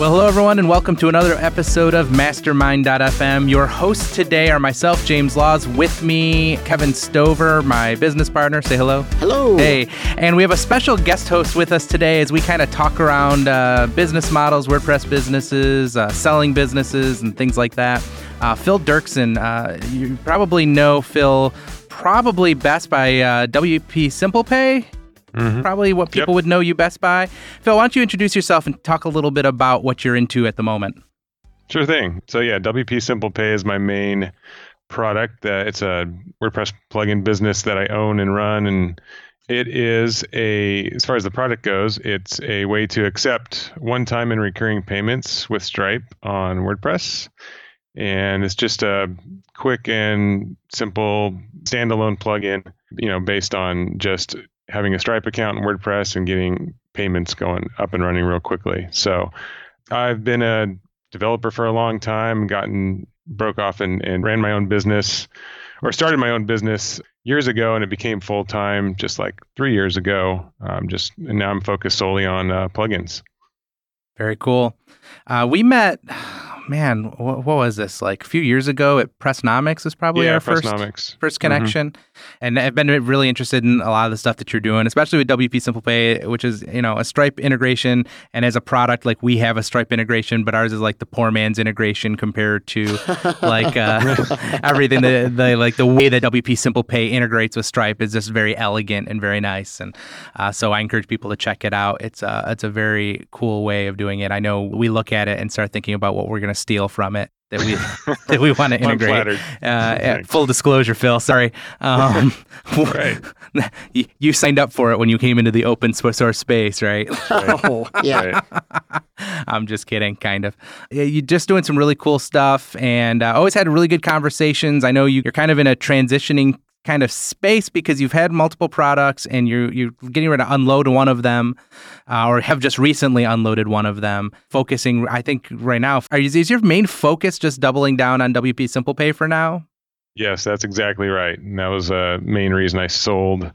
Well, hello, everyone, and welcome to another episode of Mastermind.fm. Your hosts today are myself, James Laws, with me, Kevin Stover, my business partner. Say hello. Hello. Hey. And we have a special guest host with us today as we kind of talk around uh, business models, WordPress businesses, uh, selling businesses, and things like that. Uh, Phil Derksen, Uh, you probably know Phil probably best by uh, WP SimplePay. Mm-hmm. Probably what people yep. would know you best by. Phil, why don't you introduce yourself and talk a little bit about what you're into at the moment? Sure thing. So yeah, WP Simple Pay is my main product. Uh, it's a WordPress plugin business that I own and run, and it is a as far as the product goes, it's a way to accept one-time and recurring payments with Stripe on WordPress. And it's just a quick and simple standalone plugin, you know, based on just having a Stripe account in WordPress and getting payments going up and running real quickly. So I've been a developer for a long time, gotten broke off and, and ran my own business or started my own business years ago and it became full time just like three years ago. Um, just and now I'm focused solely on uh, plugins. Very cool. Uh, we met man, what, what, was this like a few years ago at Pressnomics was probably yeah, our first first mm-hmm. connection, mm-hmm. and I've been really interested in a lot of the stuff that you're doing, especially with WP Simple Pay, which is you know a Stripe integration, and as a product like we have a Stripe integration, but ours is like the poor man's integration compared to like uh, everything the, the like the way that WP Simple Pay integrates with Stripe is just very elegant and very nice, and uh, so I encourage people to check it out. It's a it's a very cool way of doing it. I know we look at it and start thinking about what we're going to steal from it that we that we want to integrate. Uh, full disclosure, Phil. Sorry, um, right. you, you, signed up for it when you came into the open source space, right? right. oh, yeah. Right. I'm just kidding, kind of. You're just doing some really cool stuff, and uh, always had really good conversations. I know you, you're kind of in a transitioning kind of space because you've had multiple products and you're you're getting ready to unload one of them, uh, or have just recently unloaded one of them. Focusing, I think, right now, are, is your main focus just doubling down on WP Simple Pay for now? Yes, that's exactly right. And that was a main reason I sold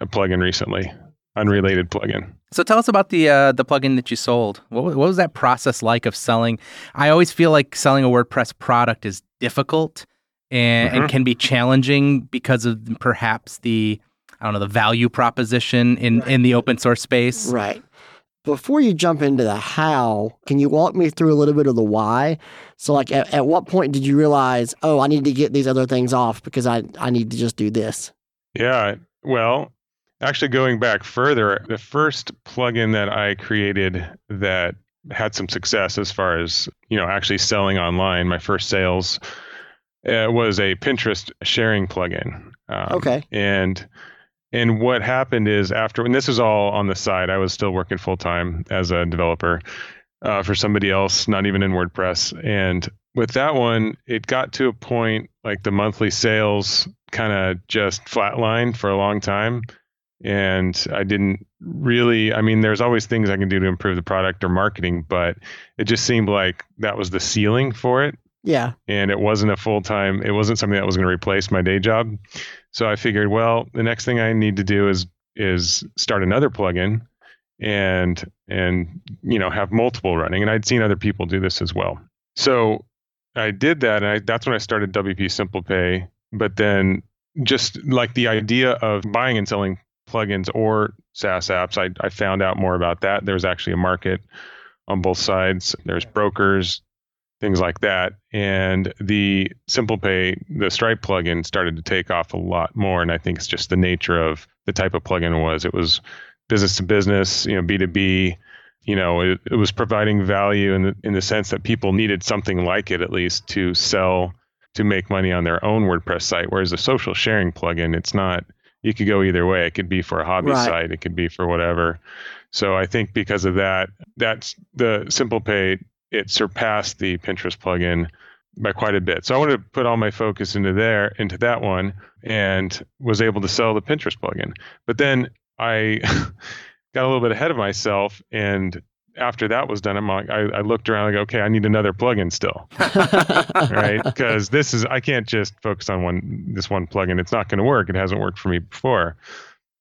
a plugin recently, unrelated plugin. So tell us about the uh, the plugin that you sold. What, what was that process like of selling? I always feel like selling a WordPress product is difficult and, mm-hmm. and can be challenging because of perhaps the I don't know the value proposition in right. in the open source space. Right. Before you jump into the how, can you walk me through a little bit of the why? So, like, at, at what point did you realize, oh, I need to get these other things off because I, I need to just do this? Yeah. Well, actually, going back further, the first plugin that I created that had some success as far as, you know, actually selling online, my first sales it was a Pinterest sharing plugin. Um, okay. And and what happened is after, and this was all on the side. I was still working full time as a developer uh, for somebody else, not even in WordPress. And with that one, it got to a point like the monthly sales kind of just flatlined for a long time. And I didn't really, I mean, there's always things I can do to improve the product or marketing, but it just seemed like that was the ceiling for it. Yeah. And it wasn't a full time, it wasn't something that was going to replace my day job. So I figured, well, the next thing I need to do is is start another plugin and and you know have multiple running. And I'd seen other people do this as well. So I did that, and I, that's when I started WP Simple Pay. But then just like the idea of buying and selling plugins or SaaS apps, I, I found out more about that. There's actually a market on both sides. There's brokers, things like that. And the SimplePay, the Stripe plugin started to take off a lot more. And I think it's just the nature of the type of plugin it was. It was business to business, you know, B2B. You know, it, it was providing value in the, in the sense that people needed something like it at least to sell, to make money on their own WordPress site. Whereas a social sharing plugin, it's not, you could go either way. It could be for a hobby right. site, it could be for whatever. So I think because of that, that's the SimplePay it surpassed the Pinterest plugin by quite a bit. So I wanted to put all my focus into there, into that one, and was able to sell the Pinterest plugin. But then I got a little bit ahead of myself, and after that was done, I'm like, I, I looked around, like, okay, I need another plugin still, right? Because this is, I can't just focus on one, this one plugin. It's not going to work. It hasn't worked for me before.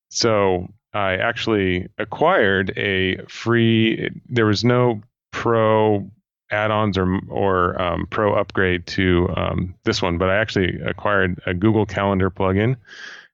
So I actually acquired a free. There was no pro add-ons or or um, pro upgrade to um, this one, but I actually acquired a Google Calendar plugin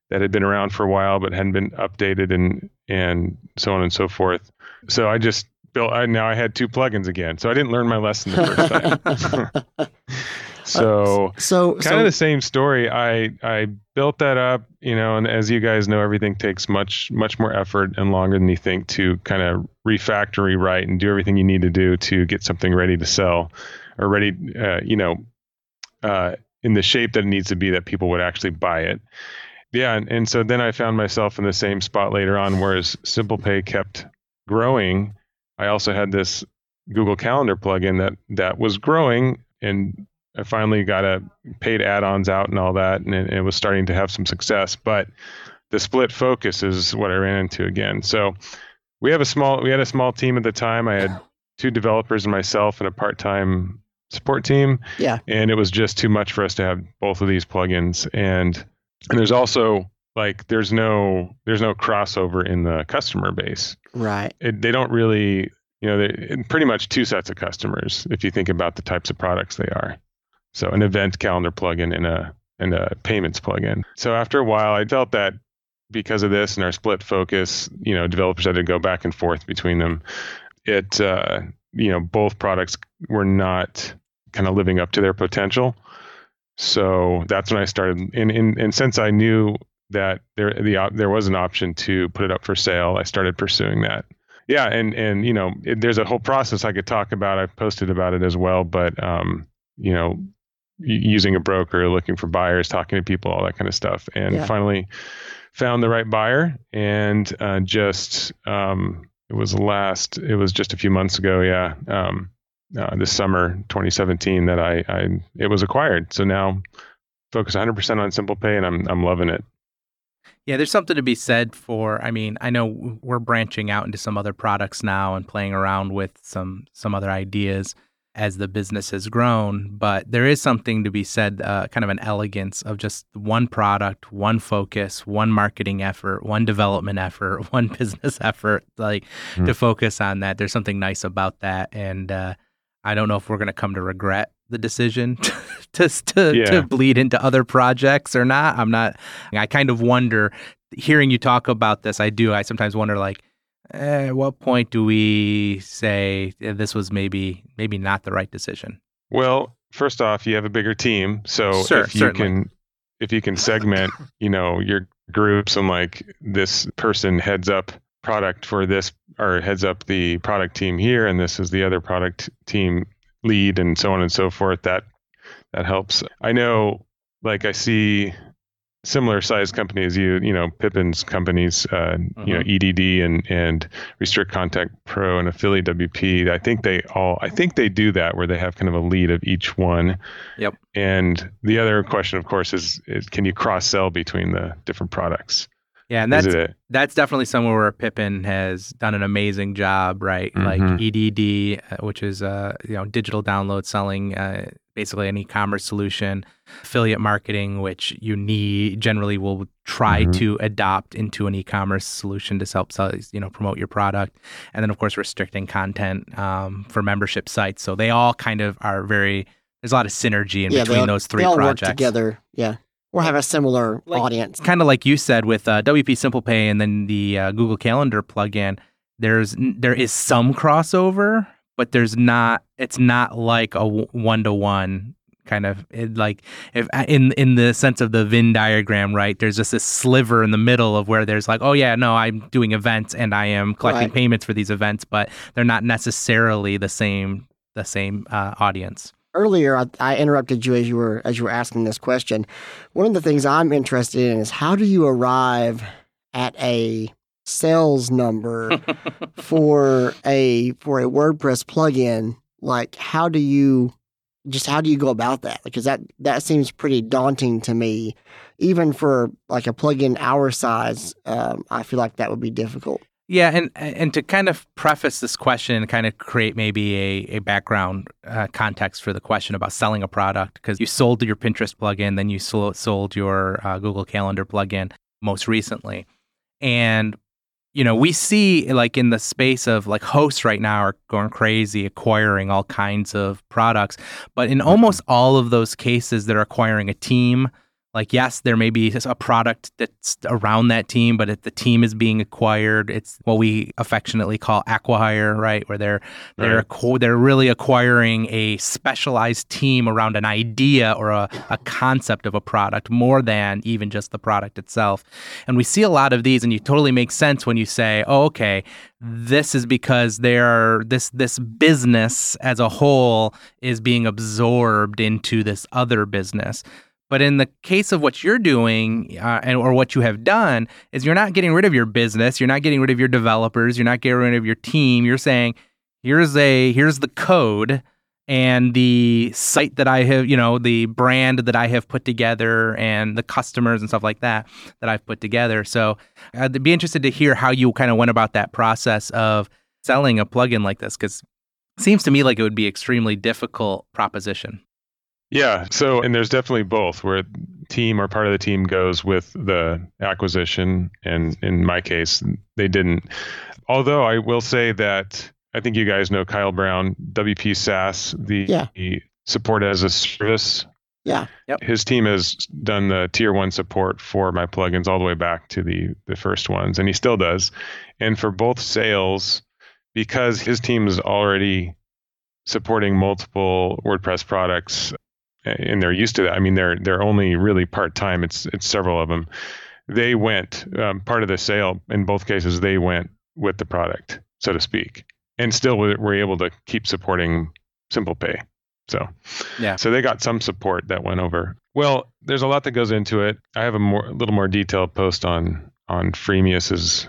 that had been around for a while but hadn't been updated and and so on and so forth. So I just built. I, now I had two plugins again. So I didn't learn my lesson the first time. so so kind so, of the same story. I I built that up, you know, and as you guys know, everything takes much much more effort and longer than you think to kind of refactor, rewrite, and do everything you need to do to get something ready to sell or ready, uh, you know, uh, in the shape that it needs to be that people would actually buy it. Yeah, and, and so then I found myself in the same spot later on, whereas Simple Pay kept growing. I also had this Google Calendar plugin that that was growing and I finally got a paid add-ons out and all that, and it, it, was starting to have some success. But the split focus is what I ran into again. So we have a small we had a small team at the time. I had two developers and myself and a part-time support team. Yeah. And it was just too much for us to have both of these plugins. And and there's also like there's no there's no crossover in the customer base. Right. It, they don't really you know they pretty much two sets of customers if you think about the types of products they are. So an event calendar plugin and a and a payments plugin. So after a while, I felt that because of this and our split focus, you know, developers had to go back and forth between them. It, uh, you know, both products were not kind of living up to their potential. So that's when I started. And, and, and since I knew that there the there was an option to put it up for sale, I started pursuing that. Yeah, and and you know, it, there's a whole process I could talk about. I've posted about it as well, but um, you know, using a broker, looking for buyers, talking to people, all that kind of stuff, and yeah. finally found the right buyer. And uh, just um, it was last, it was just a few months ago, yeah, um, uh, this summer 2017 that I, I it was acquired. So now focus 100% on Simple Pay, and I'm I'm loving it. Yeah, there's something to be said for. I mean, I know we're branching out into some other products now and playing around with some some other ideas as the business has grown. But there is something to be said, uh, kind of an elegance of just one product, one focus, one marketing effort, one development effort, one business effort, like mm. to focus on that. There's something nice about that. And uh, I don't know if we're going to come to regret the decision to to, yeah. to bleed into other projects or not. I'm not. I kind of wonder. Hearing you talk about this, I do. I sometimes wonder, like, at what point do we say eh, this was maybe maybe not the right decision? Well, first off, you have a bigger team, so sure, if you certainly. can if you can segment, you know, your groups and like this person heads up product for this or heads up the product team here and this is the other product team lead and so on and so forth that that helps. I know like I see similar sized companies you you know Pippin's companies uh, uh-huh. you know mm-hmm. EDD and and Restrict Content Pro and Affiliate WP I think they all I think they do that where they have kind of a lead of each one yep and the other question of course is, is can you cross sell between the different products yeah, and that's that's definitely somewhere where Pippin has done an amazing job, right? Mm-hmm. Like EDD, uh, which is uh, you know digital download selling, uh, basically an e-commerce solution, affiliate marketing, which you need generally will try mm-hmm. to adopt into an e-commerce solution to help sell, you know promote your product, and then of course restricting content um, for membership sites. So they all kind of are very there's a lot of synergy in yeah, between those three they all projects work together. Yeah or have a similar like, audience. Kind of like you said with uh, WP Simple Pay and then the uh, Google Calendar plugin. There's there is some crossover, but there's not. It's not like a one to one kind of it, like if in in the sense of the Venn diagram, right? There's just this sliver in the middle of where there's like, oh yeah, no, I'm doing events and I am collecting right. payments for these events, but they're not necessarily the same the same uh, audience earlier I, I, interrupted you as you were as you were asking this question. One of the things I'm interested in is how do you arrive at a sales number for a for a WordPress plugin? Like how do you just how do you go about that? Because that that seems pretty daunting to me. Even for like a plugin our size, um, I feel like that would be difficult. Yeah, and and to kind of preface this question and kind of create maybe a, a background uh, context for the question about selling a product, because you sold your Pinterest plugin, then you sold, your uh, Google Calendar plugin most recently, and you know, we see like in the space of like hosts right now are going crazy, acquiring all kinds of products. But in almost all of those cases, they're acquiring a team like yes there may be a product that's around that team but if the team is being acquired it's what we affectionately call acquihire right? Where they're they're right. they're really acquiring a specialized team around an idea or a, a concept of a product more than even just the product itself. And we see a lot of these and you totally make sense when you say oh okay this is because they're this this business as a whole is being absorbed into this other business but in the case of what you're doing uh, and or what you have done is you're not getting rid of your business, you're not getting rid of your developers, you're not getting rid of your team. You're saying here's a here's the code and the site that I have, you know, the brand that I have put together and the customers and stuff like that that I've put together. So I'd be interested to hear how you kind of went about that process of selling a plugin like this because seems to me like it would be extremely difficult proposition. Yeah. So, and there's definitely both where team or part of the team goes with the acquisition. And in my case, they didn't. Although I will say that I think you guys know Kyle Brown, WP SaaS, the, yeah. the support as a service. Yeah. Yep. His team has done the tier one support for my plugins all the way back to the the first ones, and he still does. And for both sales, because his team is already supporting multiple WordPress products, and they're used to that. I mean, they're they're only really part time. It's it's several of them. They went um, part of the sale in both cases. They went with the product, so to speak, and still we were able to keep supporting Simple Pay. So yeah, so they got some support that went over. Well, there's a lot that goes into it. I have a more a little more detailed post on on Freemius's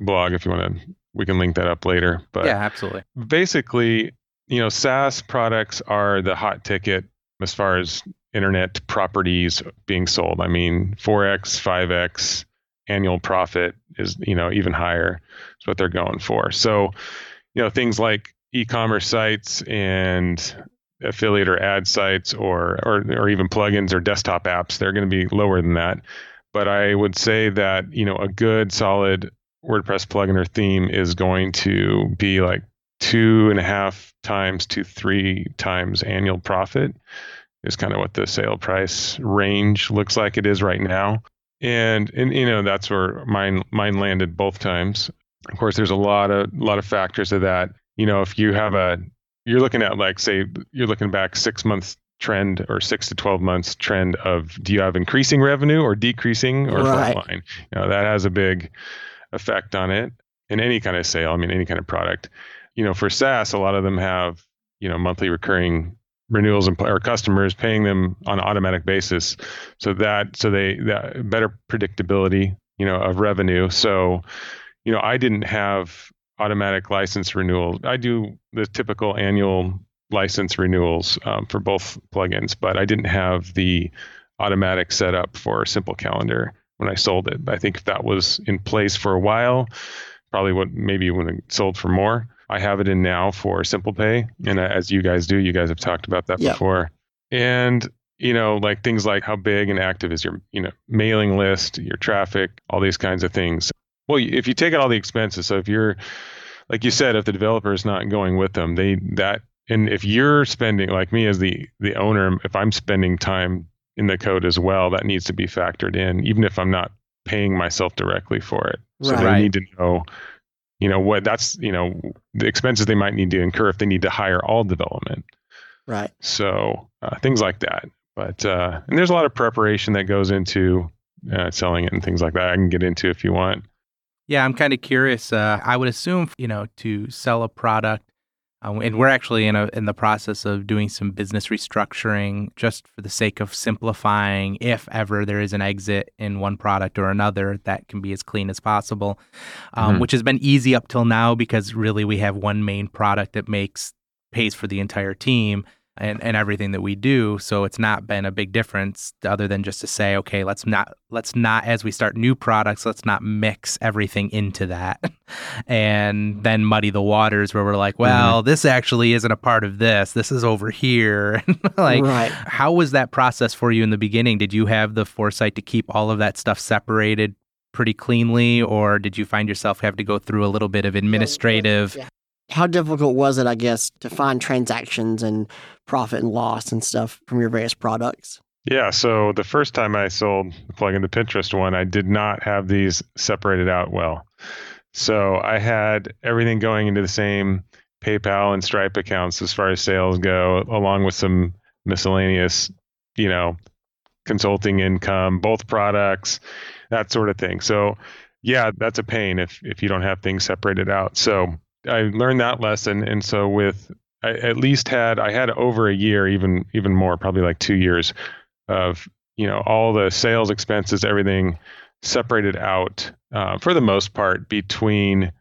blog if you want to. We can link that up later. But yeah, absolutely. Basically, you know, SaaS products are the hot ticket as far as internet properties being sold. I mean, 4x, 5x annual profit is, you know, even higher. Is what they're going for. So, you know, things like e-commerce sites and affiliate or ad sites or or or even plugins or desktop apps, they're going to be lower than that. But I would say that, you know, a good solid WordPress plugin or theme is going to be like two and a half times to three times annual profit is kind of what the sale price range looks like it is right now. And and you know that's where mine mine landed both times. Of course, there's a lot of lot of factors to that. You know, if you have a you're looking at like say you're looking back six months trend or six to 12 months trend of do you have increasing revenue or decreasing or right. flatline? You know, that has a big effect on it in any kind of sale. I mean, any kind of product you know, for SaaS, a lot of them have, you know, monthly recurring renewals and or customers paying them on an automatic basis. So that so they that better predictability, you know, of revenue. So, you know, I didn't have automatic license renewals. I do the typical annual license renewals um, for both plugins, but I didn't have the automatic setup for Simple Calendar when I sold it. I think that was in place for a while, probably would maybe would have sold for more. I have it in now for Simple Pay, and as you guys do, you guys have talked about that yep. before. And you know, like things like how big and active is your you know mailing list, your traffic, all these kinds of things. Well, if you take out all the expenses, so if you're like you said, if the developer is not going with them, they that and if you're spending like me as the the owner, if I'm spending time in the code as well, that needs to be factored in, even if I'm not paying myself directly for it. So right. they need to know you know what that's you know the expenses they might need to incur if they need to hire all development. Right. So uh, things like that. But uh, and there's a lot of preparation that goes into uh, selling it and things like that. I can get into if you want. Yeah i'm kind of curious uh, i would assume you know to sell a product um, and we're actually in a in the process of doing some business restructuring just for the sake of simplifying. If ever there is an exit in one product or another, that can be as clean as possible, um, mm-hmm. which has been easy up till now because really we have one main product that makes pays for the entire team and, and everything that we do. So it's not been a big difference other than just to say, okay, let's not let's not as we start new products, let's not mix everything into that and then muddy the waters where we're like, mm-hmm. well, mm-hmm. this actually isn't a part of this. This is over here. like right. how was that process for you in the beginning? Did you have the foresight to keep all of that stuff separated pretty cleanly, or did you find yourself have to go through a little bit of administrative? Yeah. How difficult was it, I guess, to find transactions and profit and loss and stuff from your various products? Yeah, so the first time I sold the plugin, the Pinterest one, I did not have these separated out well. So I had everything going into the same PayPal and Stripe accounts as far as sales go, along with some miscellaneous, you know, consulting income, both products, that sort of thing. So yeah, that's a pain if if you don't have things separated out. So I learned that lesson, and so with I at least had I had over a year, even even more, probably like two years of you know all the sales expenses, everything separated out uh, for the most part between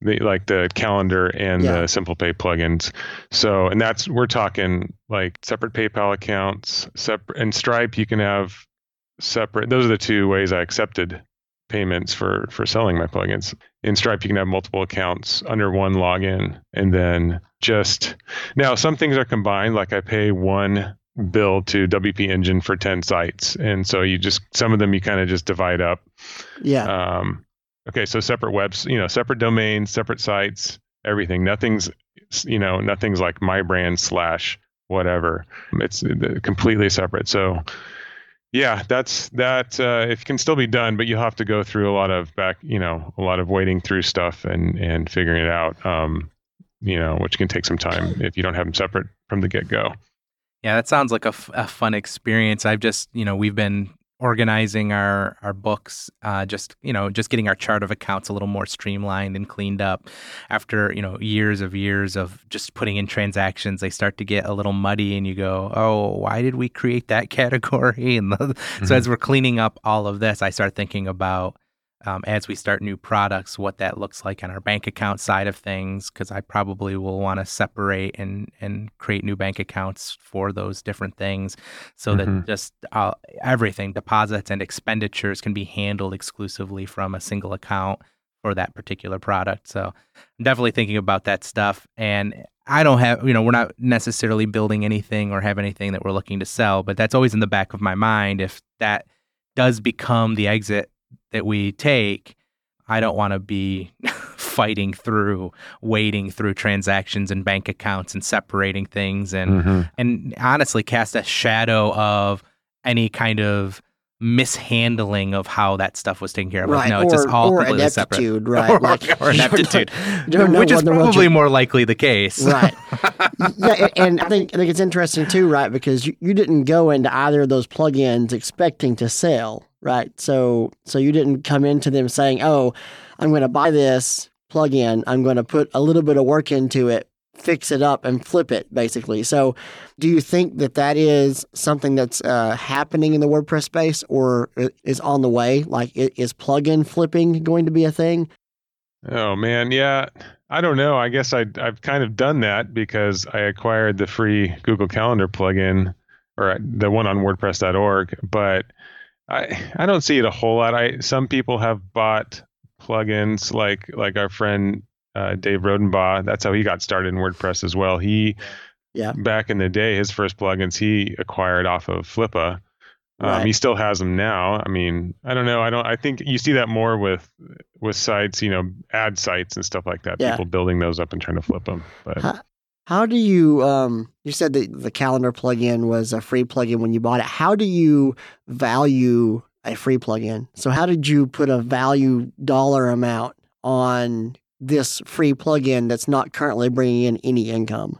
the like the calendar and yeah. the simple pay plugins so and that's we're talking like separate paypal accounts separate and stripe you can have separate those are the two ways i accepted payments for for selling my plugins in stripe you can have multiple accounts under one login and then just now some things are combined like i pay one bill to WP Engine for 10 sites. And so you just, some of them you kind of just divide up. Yeah. Um, okay. So separate webs, you know, separate domains, separate sites, everything. Nothing's, you know, nothing's like my brand slash whatever. It's completely separate. So, yeah, that's that. Uh, it can still be done, but you have to go through a lot of back, you know, a lot of wading through stuff and and figuring it out. Um, you know, which can take some time if you don't have them separate from the get go. Yeah, that sounds like a, f- a fun experience. I've just, you know, we've been organizing our our books uh, just you know just getting our chart of accounts a little more streamlined and cleaned up after you know years of years of just putting in transactions they start to get a little muddy and you go oh why did we create that category and the, mm-hmm. so as we're cleaning up all of this i start thinking about um, as we start new products, what that looks like on our bank account side of things, because I probably will want to separate and and create new bank accounts for those different things, so mm-hmm. that just uh, everything, deposits and expenditures, can be handled exclusively from a single account for that particular product. So I'm definitely thinking about that stuff, and I don't have, you know, we're not necessarily building anything or have anything that we're looking to sell, but that's always in the back of my mind if that does become the exit that we take, I don't want to be fighting through, wading through transactions and bank accounts and separating things and mm-hmm. and honestly cast a shadow of any kind of mishandling of how that stuff was taken care of. Right. No, it's just all or completely separate. Right. or, like, or ineptitude, which is probably more likely the case. Right. yeah, and I think I think it's interesting too, right? Because you, you didn't go into either of those plugins expecting to sell, right? So so you didn't come into them saying, "Oh, I'm going to buy this plugin. I'm going to put a little bit of work into it, fix it up, and flip it." Basically. So, do you think that that is something that's uh, happening in the WordPress space, or is on the way? Like, is plugin flipping going to be a thing? Oh man, yeah. I don't know. I guess I I've kind of done that because I acquired the free Google Calendar plugin or the one on WordPress.org, but I I don't see it a whole lot. I some people have bought plugins like like our friend uh, Dave Rodenbaugh. That's how he got started in WordPress as well. He yeah back in the day, his first plugins he acquired off of Flippa. Um, right. He still has them now. I mean, I don't know. I don't. I think you see that more with with sites, you know, ad sites and stuff like that. Yeah. People building those up and trying to flip them. But how do you um you said that the calendar plugin was a free plugin when you bought it. How do you value a free plugin? So how did you put a value dollar amount on this free plugin that's not currently bringing in any income?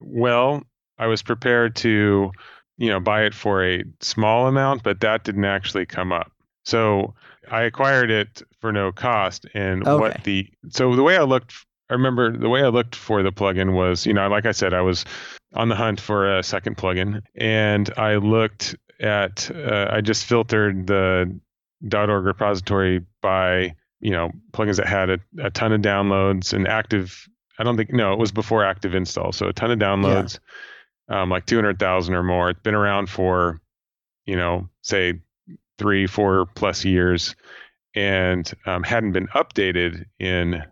Well, I was prepared to, you know, buy it for a small amount, but that didn't actually come up. So I acquired it for no cost and okay. what the so the way I looked I remember the way I looked for the plugin was, you know, like I said, I was on the hunt for a second plugin, and I looked at, uh, I just filtered the .org repository by, you know, plugins that had a, a, ton of downloads and active. I don't think no, it was before active install, so a ton of downloads, yeah. um, like two hundred thousand or more. It's been around for, you know, say three, four plus years, and um, hadn't been updated in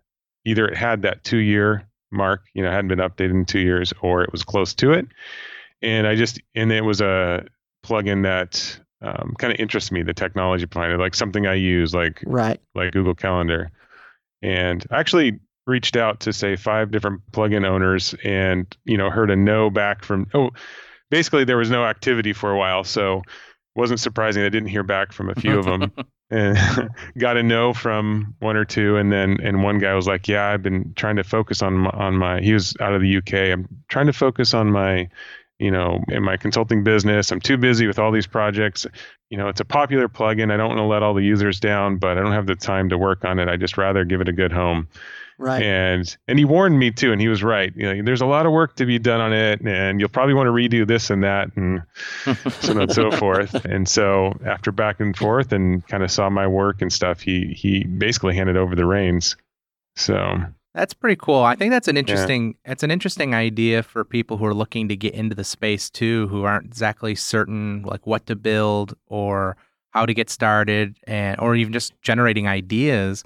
either it had that two year mark, you know, hadn't been updated in two years, or it was close to it. And I just, and it was a plugin that um, kind of interests me, the technology behind it, like something I use, like Right. like Google Calendar. And I actually reached out to say five different plugin owners and you know heard a no back from oh basically there was no activity for a while so wasn't surprising I didn't hear back from a few of them and got a no from one or two and then and one guy was like yeah I've been trying to focus on my, on my he was out of the UK I'm trying to focus on my you know in my consulting business I'm too busy with all these projects you know, it's a popular plugin. I don't want to let all the users down, but I don't have the time to work on it. I just rather give it a good home. Right. And and he warned me too, and he was right. You know, there's a lot of work to be done on it, and you'll probably want to redo this and that, and so on and so forth. And so after back and forth, and kind of saw my work and stuff, he he basically handed over the reins. So That's pretty cool. I think that's an interesting it's an interesting idea for people who are looking to get into the space too, who aren't exactly certain like what to build or how to get started and or even just generating ideas.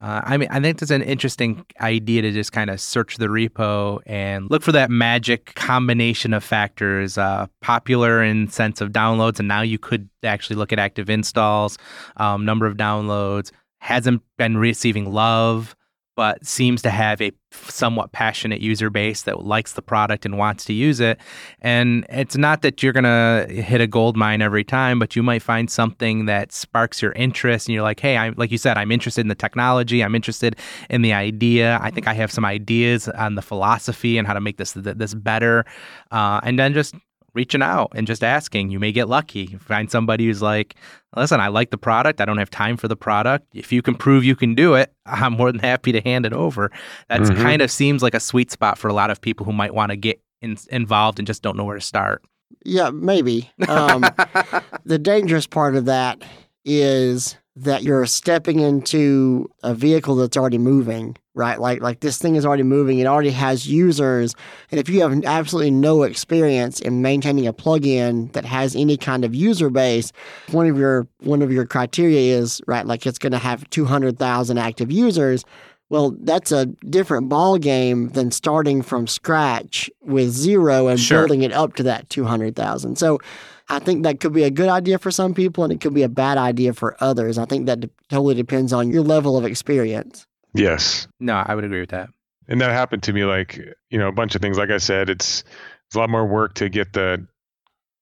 Uh, I mean, I think it's an interesting idea to just kind of search the repo and look for that magic combination of factors, uh, popular in sense of downloads, and now you could actually look at active installs, um, number of downloads, hasn't been receiving love, but seems to have a somewhat passionate user base that likes the product and wants to use it. And it's not that you're going to hit a gold mine every time, but you might find something that sparks your interest and you're like, "Hey, I'm like you said, I'm interested in the technology, I'm interested in the idea. I think I have some ideas on the philosophy and how to make this this better." Uh, and then just reaching out and just asking. You may get lucky. You find somebody who's like, listen, I like the product. I don't have time for the product. If you can prove you can do it, I'm more than happy to hand it over. That Mhm. kind of seems like a sweet spot for a lot of people who might want to get in, involved and just don't know where to start. Yeah, maybe. Um, the dangerous part of that is that you're stepping into a vehicle that's already moving, right? Like like this thing is already moving. It already has users, and if you have absolutely no experience in maintaining a plugin that has any kind of user base, one of your one of your criteria is right, like it's going to have two hundred thousand active users. Well, that's a different ball game than starting from scratch with zero and Sure. building it up to that 200,000. So I think that could be a good idea for some people and it could be a bad idea for others. I think that de- totally depends on your level of experience. yes, No, I would agree with that. and that happened to me like you know a bunch of things like i said it's it's a lot more work to get the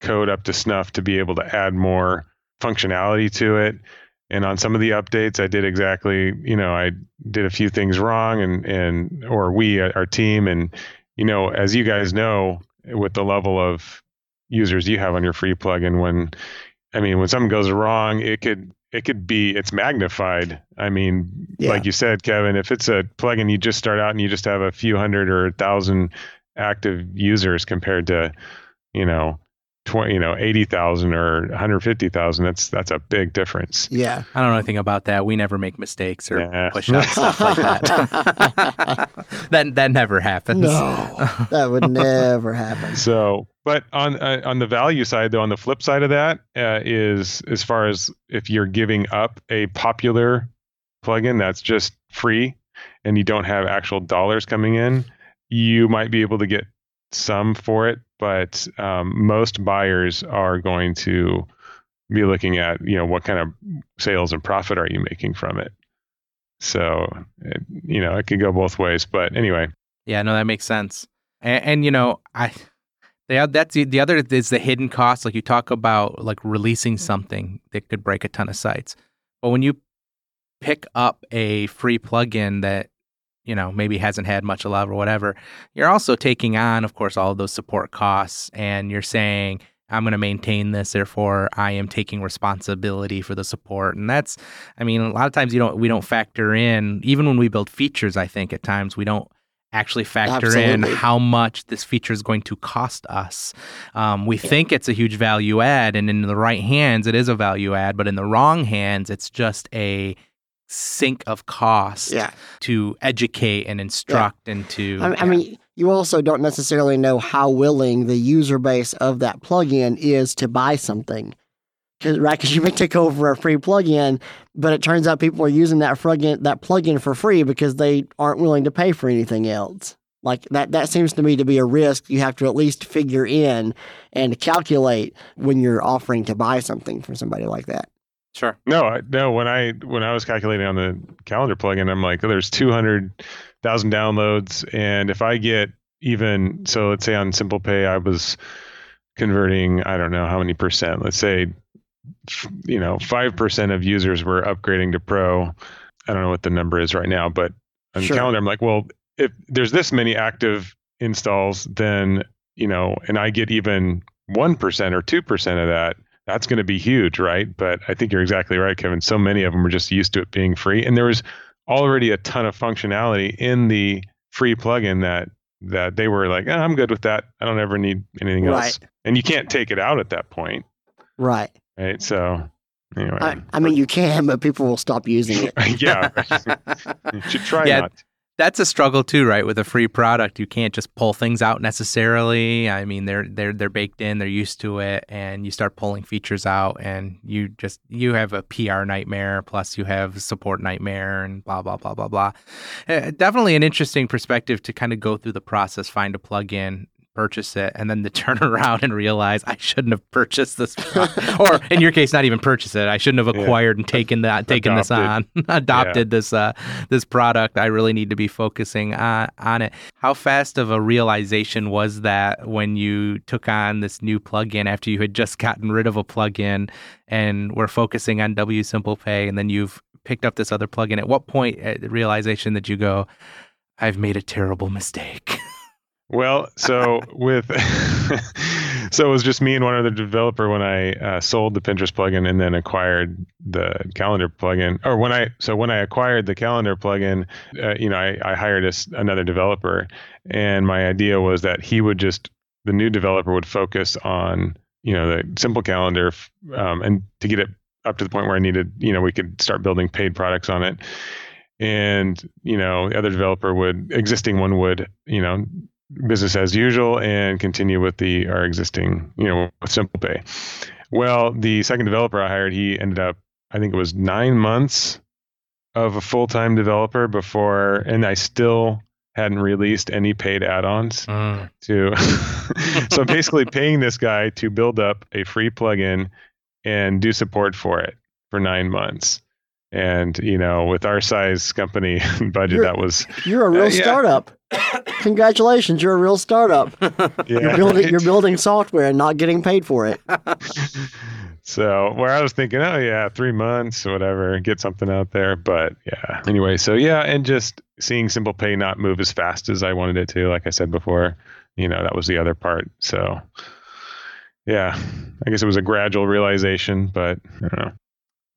code up to snuff to be able to add more functionality to it and on some of the updates i did exactly you know i did a few things wrong and and or we uh, our team and you know as you guys know with the level of users you have on your free plugin when i mean when something goes wrong it could it could be it's magnified i mean Yeah. like you said kevin if it's a plugin you just start out and you just have a few hundred or a thousand active users compared to you know 20 you know 80,000 or 150,000 that's that's a big difference Yeah. I don't know anything about that. We never make mistakes or Yeah. push out stuff like that. that that never happens. No, that would never happen. So, but on uh, on the value side, though, on the flip side of that uh, is as far as if you're giving up a popular plugin that's just free and you don't have actual dollars coming in, you might be able to get some for it, but um, most buyers are going to be looking at you know what kind of sales and profit are you making from it. So, it, you know, it could go both ways. But anyway, Yeah, no, that makes sense. And, and you know, I the that's the, the other is the hidden cost. Like you talk about like releasing something that could break a ton of sites, but when you pick up a free plugin that you know maybe hasn't had much love or whatever, you're also taking on, of course, all of those support costs, and you're saying. I'm going to maintain this, therefore I am taking responsibility for the support, and that's, I mean, a lot of times you don't we don't factor in even when we build features. I think at times we don't actually factor in how much this feature is going to cost us. Um, we think it's a huge value add, and in the right hands, it is a value add, but in the wrong hands, it's just a sink of cost Yeah. to educate and instruct and to. I, I mean, you also don't necessarily know how willing the user base of that plugin is to buy something. 'Cause- right? Because you may take over a free plugin, but it turns out people are using that plugin that plugin for free because they aren't willing to pay for anything else. Like that that seems to me to be a risk you have to at least figure in and calculate when you're offering to buy something from somebody like that. Sure. No, I, no. When I when I was calculating on the calendar plugin, I'm like, oh, there's 200,000 downloads, and if I get even so, let's say on Simple Pay, I was converting, I don't know how many percent. Let's say, you know, five percent of users were upgrading to Pro. I don't know what the number is right now, but on Sure. calendar, I'm like, well, if there's this many active installs, then you know, and I get even one percent or two percent of that, that's going to be huge, right? But I think you're exactly right, Kevin. So many of them are just used to it being free, and there was already a ton of functionality in the free plugin that that they were like, "Ah, I'm good with that. I don't ever need anything else. And you can't take it out at that point, Right. right? So anyway, I, I mean, you can, but people will stop using it. yeah, you should try Yeah, not. That's a struggle too, right? With a free product, you can't just pull things out necessarily. I mean, they're they're they're baked in, they're used to it, and you start pulling features out, and you just you have a PR nightmare, plus you have support nightmare, and blah blah blah blah blah. Uh, definitely an interesting perspective to kind of go through the process, find a plugin, purchase it, and then to turn around and realize I shouldn't have purchased this, or in your case, not even purchase it. I shouldn't have Yeah. acquired and taken that, taken this on, Adopted. adopted this uh, this product. I really need to be focusing on on it. How fast of a realization was that when you took on this new plugin after you had just gotten rid of a plugin and were focusing on W Simple Pay, and then you've picked up this other plugin? At what point at the realization that you go, I've made a terrible mistake? Well, so with so it was just me and one other developer when I uh, sold the Pinterest plugin and then acquired the calendar plugin. Or when I so when I acquired the calendar plugin, uh, you know, I, I hired a another developer, and my idea was that he would just the new developer would focus on you know the simple calendar um, and to get it up to the point where I needed you know we could start building paid products on it. And you know, the other developer would existing one would you know business as usual and continue with the our existing, you know, with Simple Pay. Well, the second developer I hired, he ended up, I think it was nine months of a full time developer before, and I still hadn't released any paid add-ons Mm. to so basically paying this guy to build up a free plugin and do support for it for nine months and you know with our size company budget You're- that was You're a real Uh, yeah. startup. Congratulations, you're a real startup. yeah You're building right? you're building software and not getting paid for it. so where I was thinking, oh yeah, three months, whatever, get something out there. But yeah, anyway, so yeah, and just seeing Simple Pay not move as fast as I wanted it to, like I said before, you know, that was the other part. So yeah, I guess it was a gradual realization, but I don't know.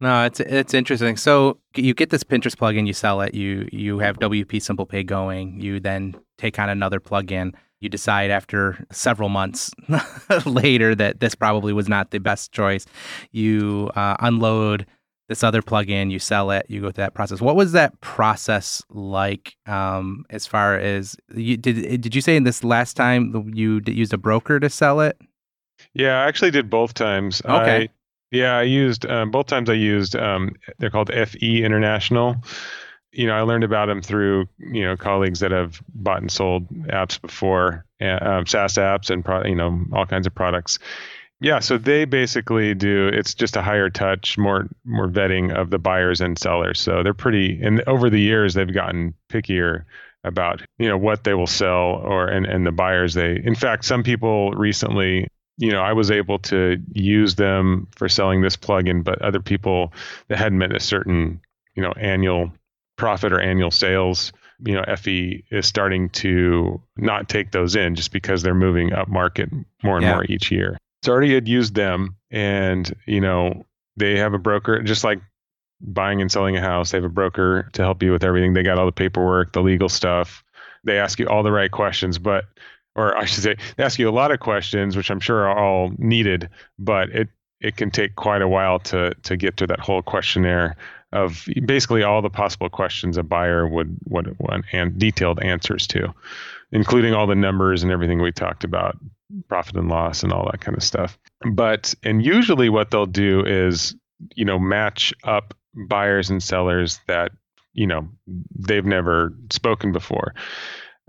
No, it's it's interesting. So you get this Pinterest plugin, you sell it, you you have WP Simple Pay going, you then take on another plugin. You decide after several months later that this probably was not the best choice. You uh, unload this other plugin, you sell it, you go through that process. What was that process like? Um, as far as you did, did you say in this last time you used a broker to sell it? Yeah, I actually did both times. Okay. I, yeah, I used um, both times. I used um, they're called FE International. You know, I learned about them through you know colleagues that have bought and sold apps before, uh, um, SaaS apps and pro- you know all kinds of products. Yeah, so they basically do. It's just a higher touch, more more vetting of the buyers and sellers. So they're pretty. And over the years, they've gotten pickier about you know what they will sell or and and the buyers they. In fact, some people recently you know, I was able to use them for selling this plugin, but other people that hadn't met a certain, you know, annual profit or annual sales, you know, FE is starting to not take those in just because they're moving up market more and Yeah. more each year. So I already had used them and, you know, they have a broker just like buying and selling a house. They have a broker to help you with everything. They got all the paperwork, the legal stuff. They ask you all the right questions, but or I should say, they ask you a lot of questions, which I'm sure are all needed, but it it can take quite a while to to get to that whole questionnaire of basically all the possible questions a buyer would would want and detailed answers to, including all the numbers and everything we talked about, profit and loss and all that kind of stuff. But and usually what they'll do is you know match up buyers and sellers that you know they've never spoken before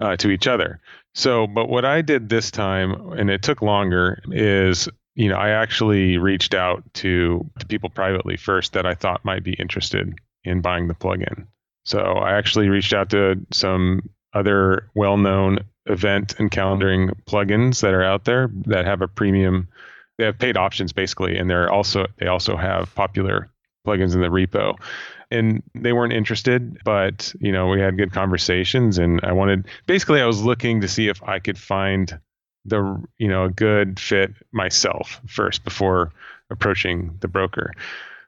uh, to each other. So, but what I did this time, and it took longer, is you know I actually reached out to to people privately first that I thought might be interested in buying the plugin. So I actually reached out to some other well-known event and calendaring plugins that are out there that have a premium. They have paid options basically, and they're also they also have popular plugins in the repo and they weren't interested but you know we had good conversations and i wanted basically i was looking to see if i could find the you know a good fit myself first before approaching the broker.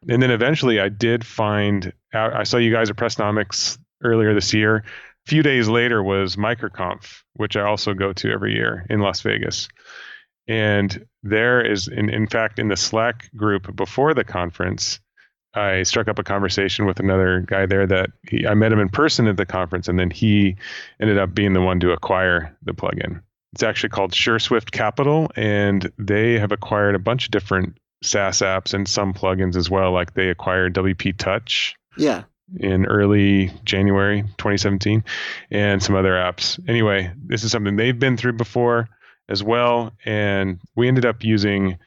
And then eventually i did find out i saw you guys at pressnomics earlier this year. A few days later was microconf which i also go to every year in las vegas. And there is in, in fact in the slack group before the conference I struck up a conversation with another guy there that he, I met him in person at the conference, and then he ended up being the one to acquire the plugin. It's actually called SureSwift Capital, and they have acquired a bunch of different SaaS apps and some plugins as well. Like they acquired WP Touch. Yeah. In early January 2017, and some other apps. Anyway, this is something they've been through before as well, and we ended up using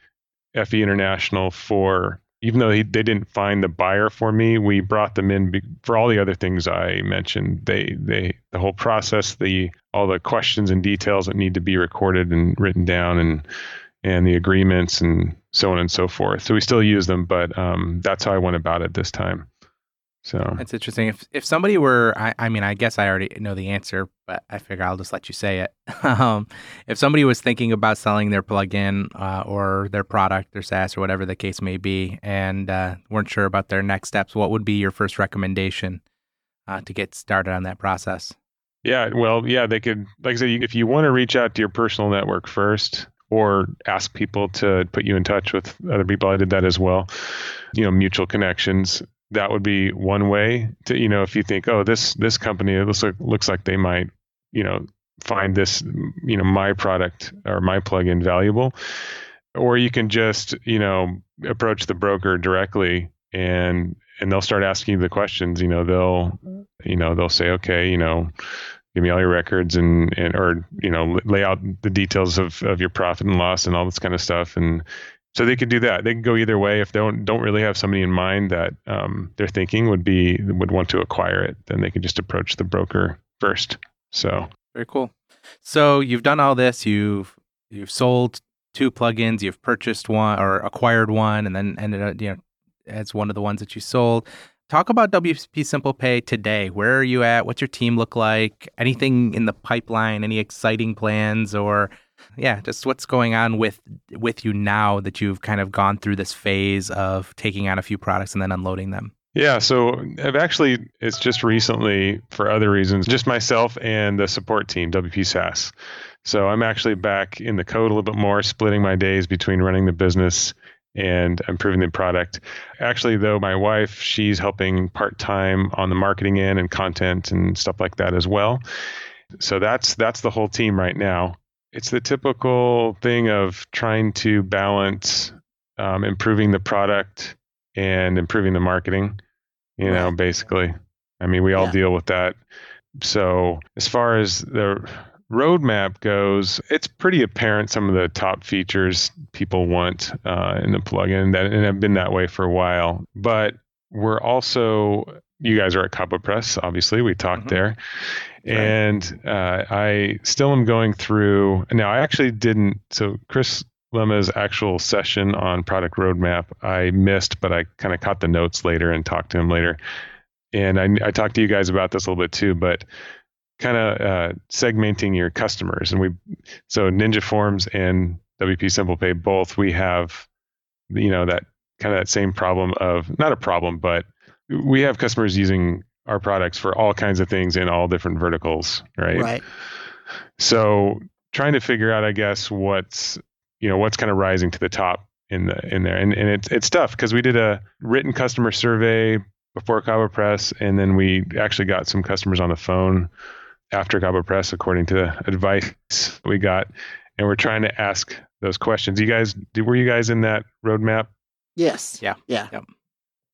FE International for even though he, they didn't find the buyer for me, we brought them in be, for all the other things I mentioned. They they the whole process, the all the questions and details that need to be recorded and written down, and and the agreements and so on and so forth. So we still use them, but um, that's how I went about it this time. So that's interesting. If if somebody were, I, I mean, I guess I already know the answer, but I figure I'll just let you say it. um, if somebody was thinking about selling their plugin uh, or their product, their SaaS or whatever the case may be, and uh, weren't sure about their next steps, what would be your first recommendation uh, to get started on that process? Yeah, well, yeah, they could, like I said, if you want to reach out to your personal network first, or ask people to put you in touch with other people. I did that as well. You know, mutual connections that would be one way to you know if you think oh this this company looks like looks like they might you know find this you know my product or my plugin valuable or you can just you know approach the broker directly and and they'll start asking you the questions you know they'll you know they'll say okay you know give me all your records and, and or you know lay out the details of, of your profit and loss and all this kind of stuff and so they could do that. They can go either way. If they don't don't really have somebody in mind that um, they're thinking would be would want to acquire it, then they can just approach the broker first. So very cool. So you've done all this. You've you've sold two plugins. You've purchased one or acquired one, and then ended up you know as one of the ones that you sold. Talk about WP Simple Pay today. Where are you at? What's your team look like? Anything in the pipeline? Any exciting plans or yeah, just what's going on with with you now that you've kind of gone through this phase of taking on a few products and then unloading them. Yeah, so I've actually it's just recently for other reasons, just myself and the support team, WP SaaS. So I'm actually back in the code a little bit more, splitting my days between running the business and improving the product. Actually, though, my wife, she's helping part time on the marketing end and content and stuff like that as well. So that's that's the whole team right now it's the typical thing of trying to balance um, improving the product and improving the marketing. You know, basically. I mean, we all yeah. deal with that. So, as far as the roadmap goes, it's pretty apparent some of the top features people want uh, in the plugin that and have been that way for a while. But we're also you guys are at CaboPress, obviously. We talked mm-hmm. there. Right. And uh, I still am going through. Now, I actually didn't. So, Chris Lema's actual session on product roadmap, I missed, but I kind of caught the notes later and talked to him later. And I, I talked to you guys about this a little bit too, but kind of uh, segmenting your customers. And we, so Ninja Forms and WP Simple Pay both, we have, you know, that kind of that same problem of not a problem, but we have customers using our products for all kinds of things in all different verticals, right? Right. So trying to figure out, I guess, what's you know what's kind of rising to the top in the in there, and and it's it's tough because we did a written customer survey before CaboPress, and then we actually got some customers on the phone after CaboPress, according to the advice we got, and we're trying to ask those questions. You guys, were you guys in that roadmap? Yes. Yeah. Yeah. Yep.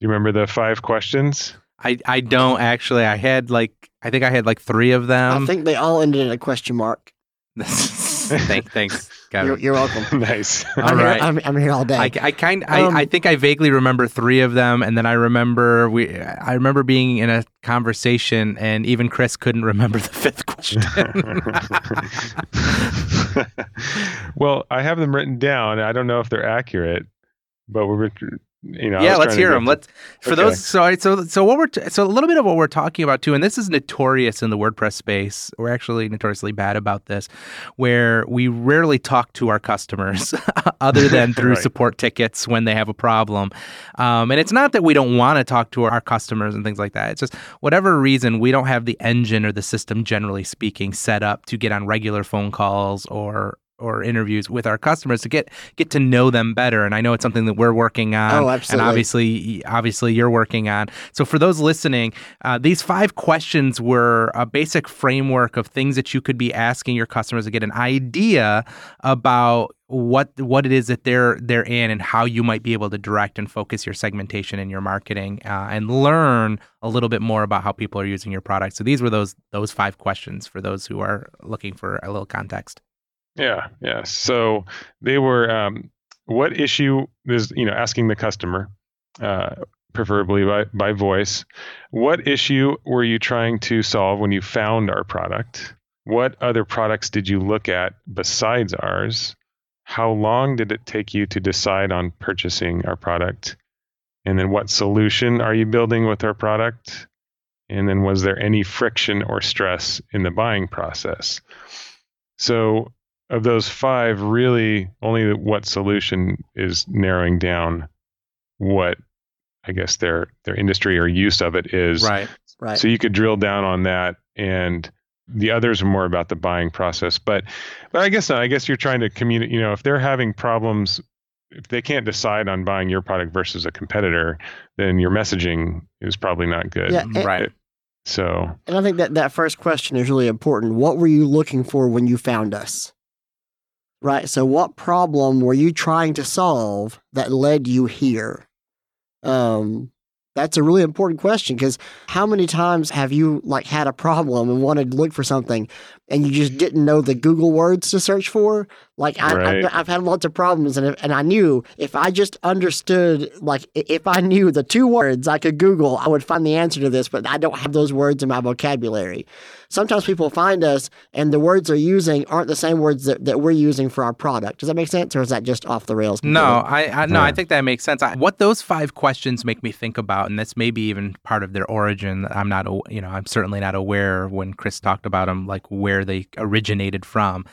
Do you remember the five questions? I, I don't actually. I had like I think I had like three of them. I think they all ended in a question mark. Thank, thanks, Kevin. You're, you're welcome. nice. All I'm, right. here, I'm, I'm here all day. I, I kind Um, I, I think I vaguely remember three of them, and then I remember we I remember being in a conversation, and even Chris couldn't remember the fifth question. well, I have them written down. I don't know if they're accurate, but we're you know. Yeah, let's hear them. Let's for Okay. those. So I- so so what we're t- so a little bit of what we're talking about too, and this is notorious in the WordPress space. We're actually notoriously bad about this, where we rarely talk to our customers other than through Right. support tickets when they have a problem. Um, and it's not that we don't want to talk to our customers and things like that. It's just whatever reason we don't have the engine or the system, generally speaking, set up to get on regular phone calls or or interviews with our customers to get get to know them better. And I know it's something that we're working on. Oh, And obviously, obviously, you're working on. So for those listening, uh, these five questions were a basic framework of things that you could be asking your customers to get an idea about what what it is that they're they're in and how you might be able to direct and focus your segmentation and your marketing uh, and learn a little bit more about how people are using your product. So these were those those five questions for those who are looking for a little context. Yeah, yeah. So they were um, what issue is you know asking the customer, uh, preferably by by voice, what issue were you trying to solve when you found our product? What other products did you look at besides ours? How long did it take you to decide on purchasing our product? And then what solution are you building with our product? And then was there any friction or stress in the buying process? So of those five, really only what solution is narrowing down what I guess their their industry or use of it is. Right. right. So you could drill down on that, and the others are more about the buying process. But but I guess not. I guess you're trying to communicate. You know, if they're having problems, if they can't decide on buying your product versus a competitor, then your messaging is probably not good. Yeah, and- Right. So And I think that that first question is really important. What were you looking for when you found us? Right. So, what problem were you trying to solve that led you here? Um, that's a really important question because how many times have you like had a problem and wanted to look for something and you just didn't know the Google words to search for? Like I, Right. I've, I've had lots of problems and if, and I knew if I just understood like if I knew the two words I could Google, I would find the answer to this, but I don't have those words in my vocabulary. Sometimes people find us and the words they're using aren't the same words that, that we're using for our product. Does that make sense, or is that just off the rails? No, I, I no, I think that makes sense. I, what those five questions make me think about, and this maybe even part of their origin. I'm not, you know, I'm certainly not aware when Chris talked about them, like where they originated from.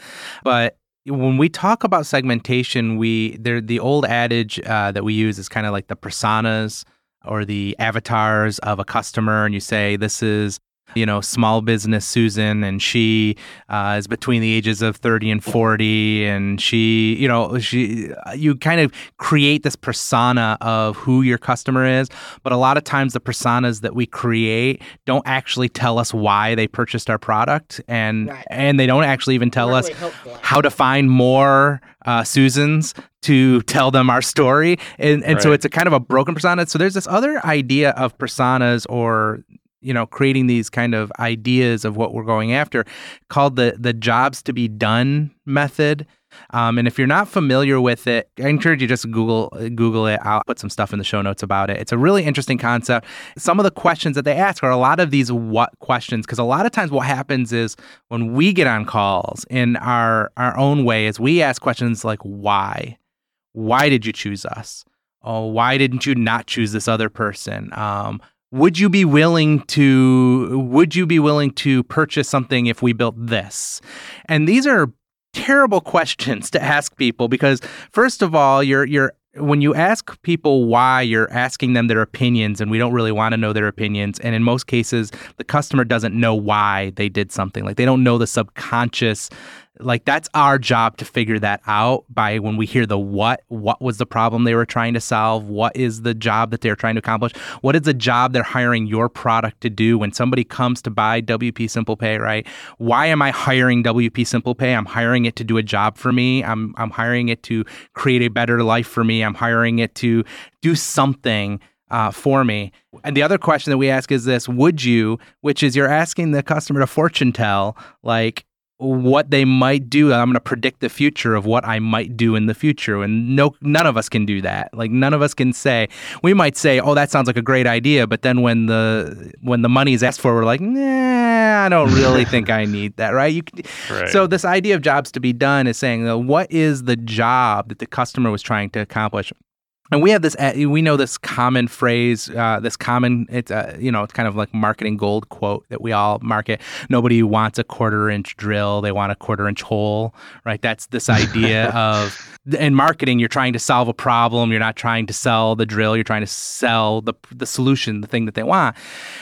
But when we talk about segmentation, we there the old adage uh, that we use is kind of like the personas or the avatars of a customer, and you say this is you know, small business Susan, and she uh, is between the ages of 30 and 40, and she, you know, she, you kind of create this persona of who your customer is. But a lot of times, the personas that we create don't actually tell us why they purchased our product, and Right. and they don't actually even tell Not us helpful. how to find more uh, Susans to tell them our story. And, and so it's a kind of a broken persona. So there's this other idea of personas or you know creating these kind of ideas of what we're going after called the the jobs to be done method. Um, and if you're not familiar with it i encourage you just google google it. I'll put some stuff in the show notes about it. It's a really interesting concept. Some of the questions that they ask are a lot of these what questions because a lot of times what happens is when we get on calls in our our own way is we ask questions like why? Why did you choose us? Oh why didn't you not choose this other person? Um, would you be willing to would you be willing to purchase something if we built this? And these are terrible questions to ask people because first of all you're you're when you ask people why you're asking them their opinions and we don't really want to know their opinions. And in most cases the customer doesn't know why they did something. Like they don't know the subconscious like that's our job to figure that out by when we hear the what what was the problem they were trying to solve? What is the job that they're trying to accomplish? What is the job they're hiring your product to do when somebody comes to buy wp simple pay right? Why am i hiring wp simple pay? I'm hiring it to do a job for me. I'm i'm hiring it to create a better life for me. I'm hiring it to do something uh, for me. And the other question that we ask is this Would you, which is you're asking the customer to fortune tell, like, what they might do. I'm going to predict the future of what I might do in the future. And no, none of us can do that. Like none of us can say. We might say, "Oh, that sounds like a great idea," but then when the when the money is asked for, we're like, "Nah, I don't really think I need that." Right? You. Right. So this idea of jobs to be done is saying, what is the job that the customer was trying to accomplish? And we have this uh, we know this common phrase uh, this common it's uh, you know it's kind of like marketing gold quote that we all market. Nobody wants a quarter inch drill. They want a quarter inch hole right? That's this idea of in marketing you're trying to solve a problem. You're not trying to sell the drill. You're trying to sell the the solution the thing that they want.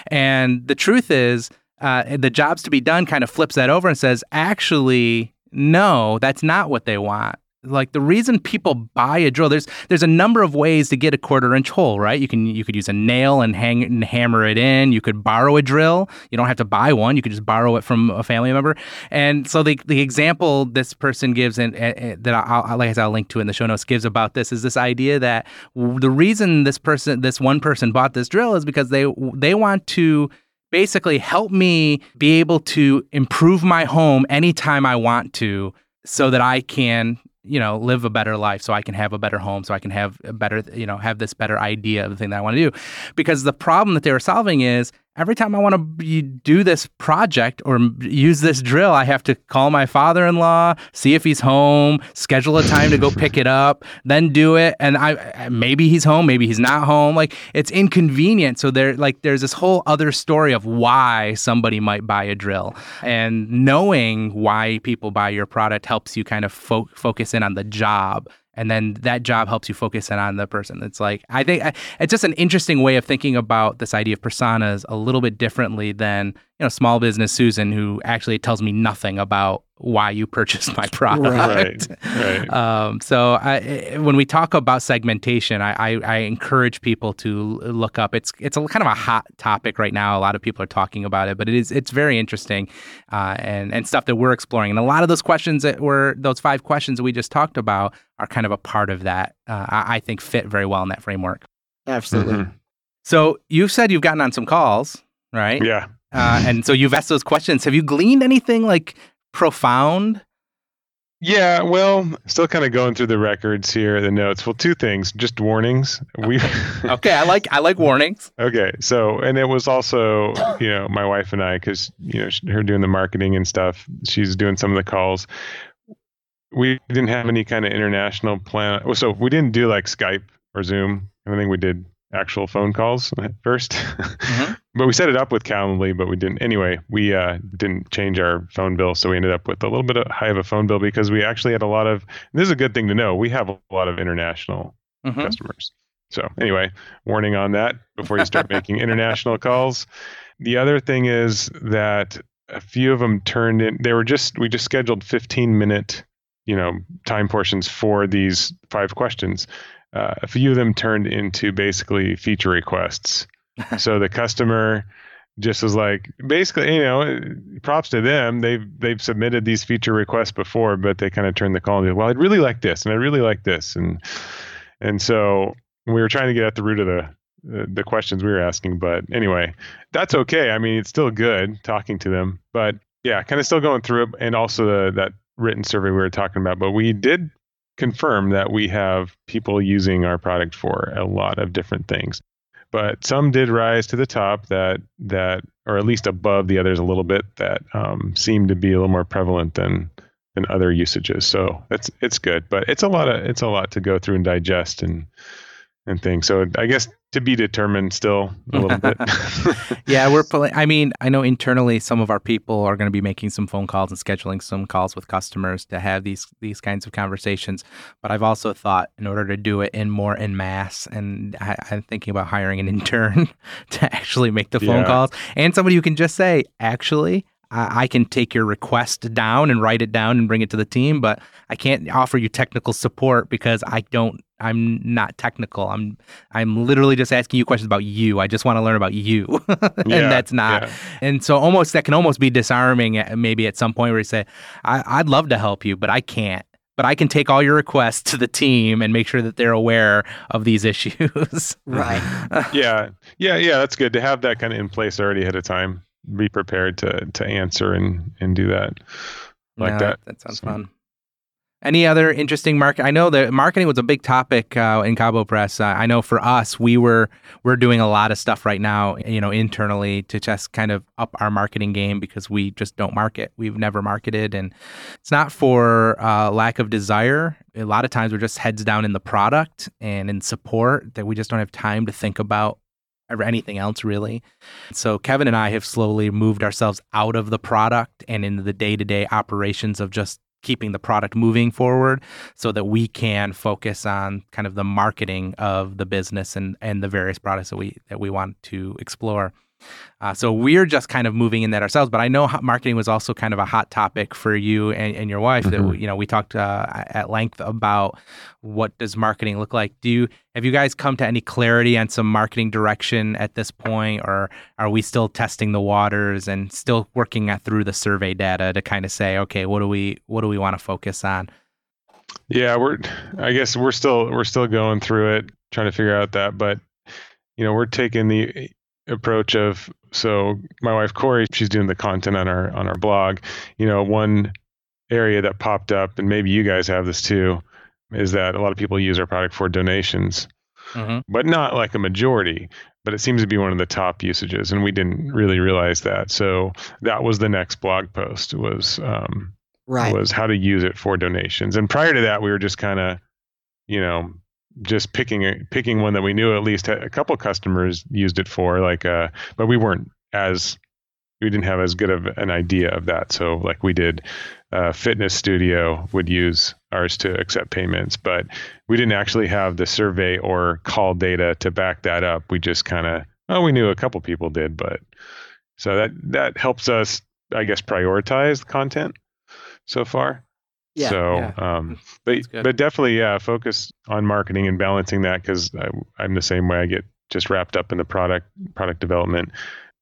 And the truth is uh, the jobs to be done kind of flips that over and says actually no that's not what they want like the reason people buy a drill there's there's a number of ways to get a quarter inch hole right? You can you could use a nail and hang and hammer it in. You could borrow a drill. You don't have to buy one. You could just borrow it from a family member. And so the the example this person gives and, and that I'll, like I said I'll link to in the show notes gives about this is this idea that the reason this person this one person bought this drill is because they they want to basically help me be able to improve my home anytime I want to so that I can you know, live a better life so I can have a better home, so I can have a better, you know, have this better idea of the thing that I want to do. Because the problem that they were solving is every time I want to do this project or use this drill, I have to call my father in law, see if he's home, schedule a time to go pick it up, then do it. And I maybe he's home, maybe he's not home. Like it's inconvenient. So there, like, there's this whole other story of why somebody might buy a drill. And knowing why people buy your product helps you kind of fo- focus in on the job and then that job helps you focus in on the person. It's like I think it's just an interesting way of thinking about this idea of personas a little bit differently than you know small business Susan, who actually tells me nothing about why you purchased my product. Right. right. Um, so I, when we talk about segmentation, I, I, I, encourage people to look up. It's it's a kind of a hot topic right now. A lot of people are talking about it, but it is it's very interesting uh, and and stuff that we're exploring. And a lot of those questions that were those five questions that we just talked about are kind of a part of that. Uh, I, I, think fit very well in that framework. Absolutely. Mm-hmm. So you've said you've gotten on some calls, right? Yeah. Uh, and so you've asked those questions. Have you gleaned anything like profound? Yeah, well, still kind of going through the records here, the notes. Well, two things, just warnings. We okay. I like I like warnings. okay, so and it was also you know my wife and I because you know her doing the marketing and stuff. She's doing some of the calls. We didn't have any kind of international plan. So we didn't do like Skype or Zoom. I think we did actual phone calls at 1st mm-hmm. but we set it up with Calendly, but we didn't. Anyway, we uh, didn't change our phone bill, so we ended up with a little bit of high of a phone bill because we actually had a lot of. This is a good thing to know. We have a lot of international mm-hmm. customers. So anyway, warning on that before you start making international calls. The other thing is that a few of them turned in. They were just we just scheduled 15 minute you know time portions for these five questions uh, a few of them turned into basically feature requests. so the customer just was like, basically, you know, props to them. They've they've submitted these feature requests before, but they kind of turned the call and said, well, I'd really like this, and I really like this, and and so we were trying to get at the root of the the questions we were asking. But anyway, that's okay. I mean, it's still good talking to them, but yeah, kind of still going through it, and also the, that written survey we were talking about. But we did confirm that we have people using our product for a lot of different things. But some did rise to the top that that, or at least above the others a little bit, that um, seem to be a little more prevalent than than other usages. So it's it's good, but it's a lot of it's a lot to go through and digest and and things. So I guess to be determined still a little bit. yeah, we're. I mean, I know internally some of our people are going to be making some phone calls and scheduling some calls with customers to have these these kinds of conversations. But I've also thought in order to do it in more in mass, and I, am thinking about hiring an intern to actually make the phone yeah. calls and somebody who can just say, actually, I can take your request down and write it down and bring it to the team, but I can't offer you technical support because I don't I'm not technical. I'm I'm literally just asking you questions about you. I just want to learn about you, and yeah, that's not. Yeah. And so almost that can almost be disarming. Eh, maybe at some point where you say, I, "I'd love to help you, but I can't." but I can take all your requests to the team and make sure that they're aware of these issues. right. yeah. Yeah. Yeah. That's good to have that kind of in place already ahead of time. Be prepared to to answer and and do that like Yeah, that. That sounds So- fun. Any other interesting market? I know that marketing was a big topic uh, in Cabo Press. Uh, I know for us, we were we're doing a lot of stuff right now, you know, internally to just kind of up our marketing game because we just don't market. We've never marketed, and it's not for uh, lack of desire. A lot of times, we're just heads down in the product and in support that we just don't have time to think about or anything else really. So Kevin and I have slowly moved ourselves out of the product and into the day-to-day operations of just keeping the product moving forward so that we can focus on kind of the marketing of the business and and the various products that we that we want to explore. Uh, so we're just kind of moving in that ourselves. But I know marketing was also kind of a hot topic for you and, and your wife. That Mhm. you know we talked uh, at length about what does marketing look like. Do you have you guys come to any clarity on some marketing direction at this point, or are we still testing the waters and still working at, through the survey data to kind of say, okay, what do we what do we want to focus on? Yeah, we're I guess we're still we're still going through it, trying to figure out that, but you know, we're taking the approach of so my wife Corey, she's doing the content on our on our blog. You know, one area that popped up, and maybe you guys have this too, is that a lot of people use our product for donations, Mm-hmm. but not like a majority. But it seems to be one of the top usages, and we didn't really realize that. So that was the next blog post was um, Right. was how to use it for donations. And prior to that, we were just kind of, you know, just picking picking one that we knew at least a couple customers used it for, like, uh, but we weren't as we didn't have as good of an idea of that. So like we did, uh, fitness studio would use ours to accept payments, but we didn't actually have the survey or call data to back that up. We just kind of, oh, we knew a couple people did, but so that that helps us, I guess, prioritize the content so far. Yeah. So, Yeah. um, but but definitely, yeah, focus on marketing and balancing that because I'm the same way. I get just wrapped up in the product product development.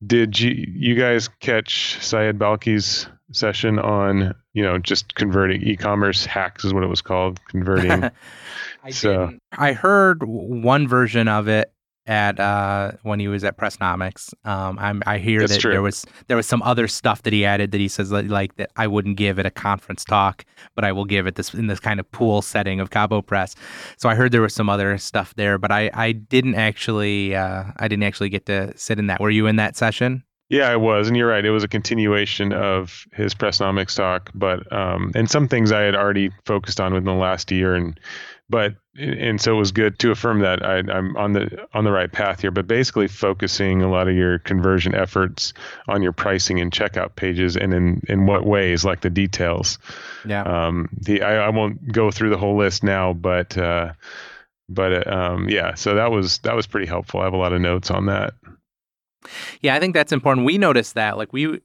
Did you you guys catch Syed Balkhi's session on you know just converting e-commerce hacks is what it was called converting I So- didn't. I heard one version of it at uh, when he was at Pressnomics. Um, I'm, I hear That's that true. there was there was some other stuff that he added that he says like, like that I wouldn't give at a conference talk, but I will give it this in this kind of pool setting of Cabo Press. So I heard there was some other stuff there, but I I didn't actually uh, I didn't actually get to sit in that. Were you in that session? Yeah, I was, and you're right. It was a continuation of his Pressnomics talk, but um, and some things I had already focused on within the last year, and but and so it was good to affirm that I, I'm on the on the right path here. But basically, focusing a lot of your conversion efforts on your pricing and checkout pages, and in in what ways, like the details. Yeah. Um, the I, I won't go through the whole list now, but uh, but uh, um, yeah, so that was that was pretty helpful. I have a lot of notes on that. Yeah, I think that's important. We noticed that, like we,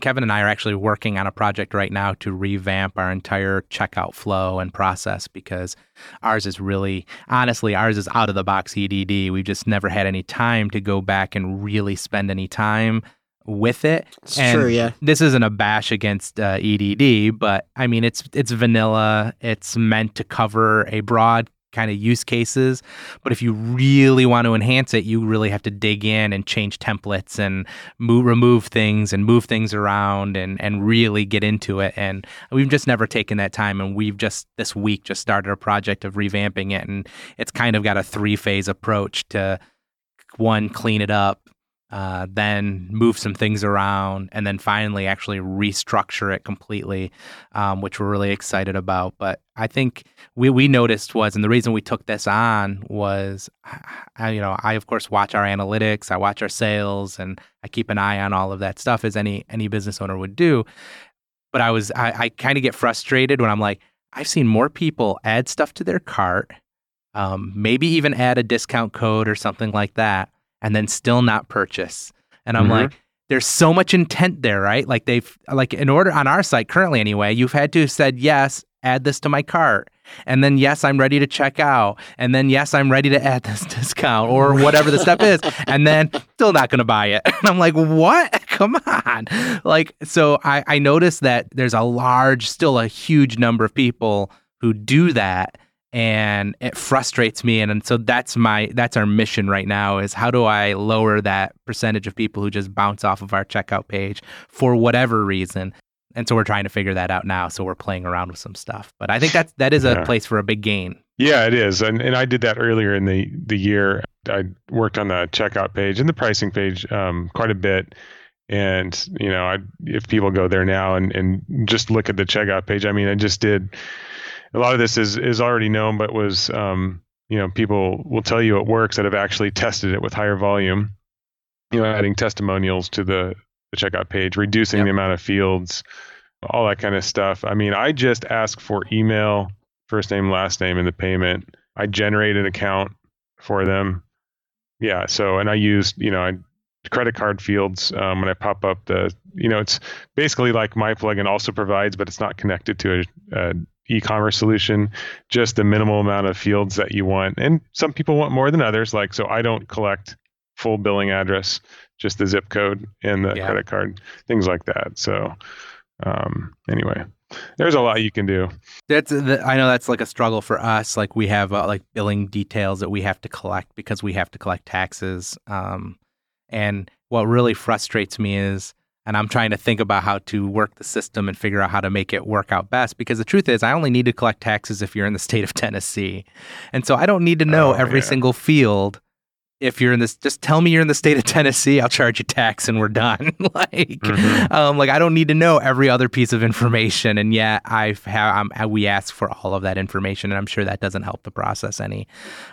Kevin and I are actually working on a project right now to revamp our entire checkout flow and process because ours is really, honestly, ours is out of the box EDD. We've just never had any time to go back and really spend any time with it. It's And true, yeah. This isn't a bash against uh, EDD, but I mean, it's it's vanilla. It's meant to cover a broad kind of use cases. But if you really want to enhance it, you really have to dig in and change templates and move, remove things and move things around and and really get into it. And we've just never taken that time. And we've just this week just started a project of revamping it, and it's kind of got a three phase approach to one clean it up uh, then move some things around, and then finally actually restructure it completely, um, which we're really excited about. But I think we we noticed was, and the reason we took this on was, I, you know, I of course watch our analytics, I watch our sales, and I keep an eye on all of that stuff as any any business owner would do. But I was I, I kind of get frustrated when I'm like, I've seen more people add stuff to their cart, um, maybe even add a discount code or something like that and then still not purchase. And I'm Mhm. like, there's so much intent there, right? Like they've like in order on our site currently anyway, you've had to have said yes, add this to my cart. And then yes, I'm ready to check out. And then yes, I'm ready to add this discount or whatever the step is. And then still not gonna buy it. And I'm like, what? Come on. Like, so I, I noticed that there's a large, still a huge number of people who do that and it frustrates me. And, and so that's my that's our mission right now is how do i lower that percentage of people who just bounce off of our checkout page for whatever reason? And so we're trying to figure that out now. So we're playing around with some stuff. But i think that that is a Yeah. place for a big gain. Yeah, it is, and and I did that earlier in the the year. I worked on the checkout page and the pricing page um, quite a bit, and you know, I if people go there now and and just look at the checkout page, I mean, I just did a lot of this is is already known, but was um, you know, people will tell you it works that have actually tested it with higher volume. You know, adding testimonials to the the checkout page, reducing Yep. the amount of fields, all that kind of stuff. I mean, I just ask for email first name, last name, and the payment. I generate an account for them. Yeah. So, and I use, you know, I credit card fields um, when I pop up the, you know, it's basically like my plugin also provides, but it's not connected to a, a e-commerce solution. Just the minimal amount of fields that you want, and some people want more than others. Like, so I don't collect full billing address, just the zip code and the Yeah. credit card, things like that. So, um, anyway, there's a lot you can do. That's the, I know that's like a struggle for us. Like we have uh, like billing details that we have to collect because we have to collect taxes. Um, and what really frustrates me is, and I'm trying to think about how to work the system and figure out how to make it work out best. Because the truth is, I only need to collect taxes if you're in the state of Tennessee, and so I don't need to oh, know Oh, every yeah. single field. If you're in this, just tell me you're in the state of Tennessee. I'll charge you tax, and we're done. like, Mhm. um, like I don't need to know every other piece of information, and yet I've ha- um, we ask for all of that information, and I'm sure that doesn't help the process any.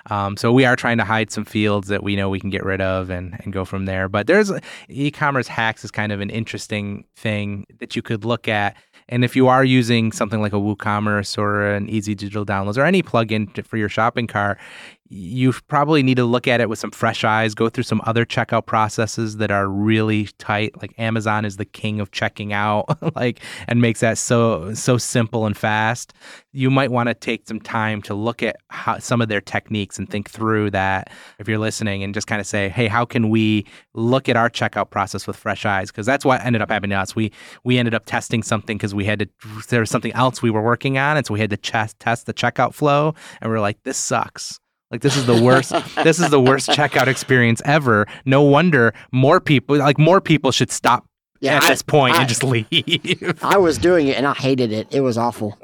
Um, so we are trying to hide some fields that we know we can get rid of and and go from there. But there's e-commerce hacks is kind of an interesting thing that you could look at. And if you are using something like a WooCommerce or an Easy Digital Downloads or any plugin for your shopping cart, you probably need to look at it with some fresh eyes, go through some other checkout processes that are really tight. Like Amazon is the king of checking out, like and makes that so so simple and fast. You might want to take some time to look at how, some of their techniques and think through that if you're listening and just kind of say, "Hey, how can we look at our checkout process with fresh eyes?" Because that's what ended up happening to us. We we ended up testing something because we had to there was something else we were working on, and so we had to ch- test the checkout flow, and we are like, "This sucks." Like this is the worst. this is the worst checkout experience ever. No wonder more people like more people should stop Yeah, at I- this point I- and just leave. I was doing it and I hated it. It was awful.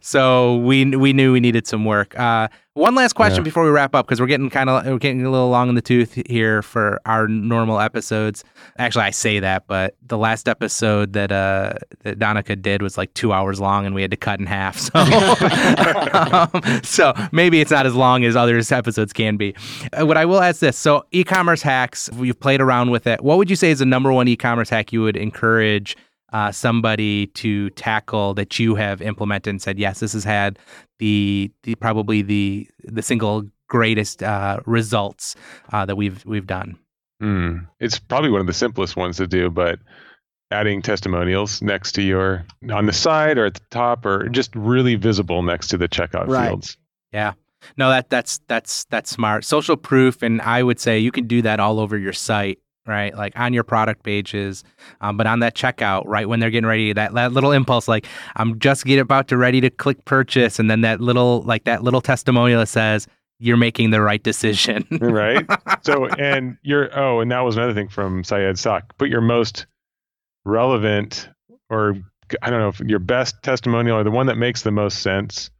so we we knew we needed some work. Uh, one last question Yeah. before we wrap up because we're getting kind of we're getting a little long in the tooth here for our normal episodes. Actually, I say that, but the last episode that uh that Donica did was like two hours long, and we had to cut in half. So um, so maybe it's not as long as other episodes can be. Uh, what I will ask this: so e-commerce hacks, you've played around with it. What would you say is the number one e-commerce hack you would encourage? Uh, somebody to tackle that you have implemented and said, yes, this has had the, the probably the the single greatest uh, results uh, that we've we've done. Hmm. It's probably one of the simplest ones to do, but adding testimonials next to your on the side or at the top or just really visible next to the checkout Right. fields. Yeah. No, that that's that's that's smart. Social proof, and I would say you can do that all over your site, right? Like on your product pages, um, but on that checkout, right when they're getting ready, that, that little impulse, like I'm just getting about to ready to click purchase, and then that little like that little testimonial that says you're making the right decision. right? So, and your oh, and that was another thing from Syed's talk. Put your most relevant, or I don't know, if your best testimonial or the one that makes the most sense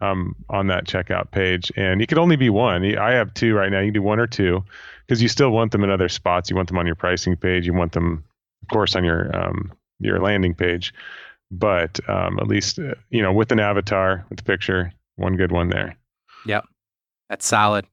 um, on that checkout page. And you could only be one. I have two right now. You can do one or two because you still want them in other spots. You want them on your pricing page. You want them, of course, on your um, your landing page. But um, at least uh, you know with an avatar with the picture, one good one there. Yep, that's solid.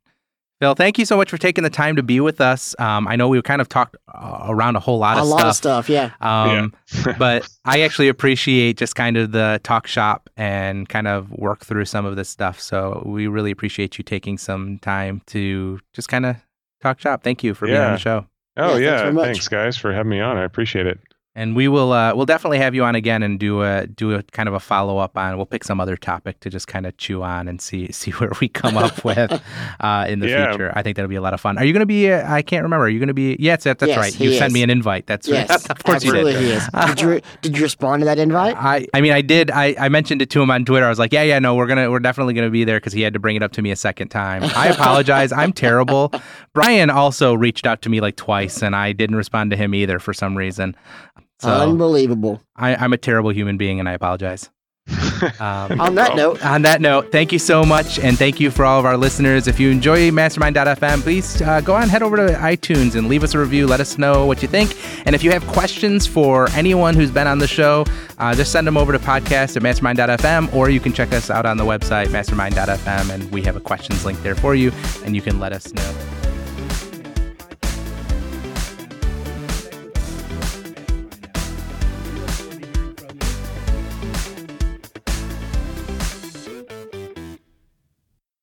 Phil, thank you so much for taking the time to be with us. Um, I know we kind of talked uh, around a whole lot of stuff. A of lot of stuff, yeah. Um, but I actually appreciate just kind of the talk shop and kind of work through some of this stuff. So we really appreciate you taking some time to just kind of talk shop. Thank you for being on the show. Oh Yeah, yeah, very much. thanks guys for having me on. I appreciate it. And we will uh, we'll definitely have you on again and do a do a kind of a follow up on. We'll pick some other topic to just kind of chew on and see see where we come up with uh, in the Yeah. future. I think that'll be a lot of fun. Are you going to be? Uh, I can't remember. Are you going to be? Yes, that, that's Yes, right. he You sent me an invite. That's Yes, right. of course absolutely you did. he is. Did you did you respond to that invite? I, I mean, I did. I, I mentioned it to him on Twitter. I was like, yeah, yeah, no, we're gonna, we're definitely gonna be there because he had to bring it up to me a second time. I apologize. I'm terrible. Brian also reached out to me like twice, and I didn't respond to him either for some reason. So Unbelievable. I, I'm a terrible human being, and I apologize. Um, On that note, on that note, thank you so much, and thank you for all of our listeners. If you enjoy Mastermind.fm, please uh, go on, head over to iTunes and leave us a review. Let us know what you think. And if you have questions for anyone who's been on the show, uh, just send them over to podcast at Mastermind.fm, or you can check us out on the website, Mastermind.fm, and we have a questions link there for you, and you can let us know.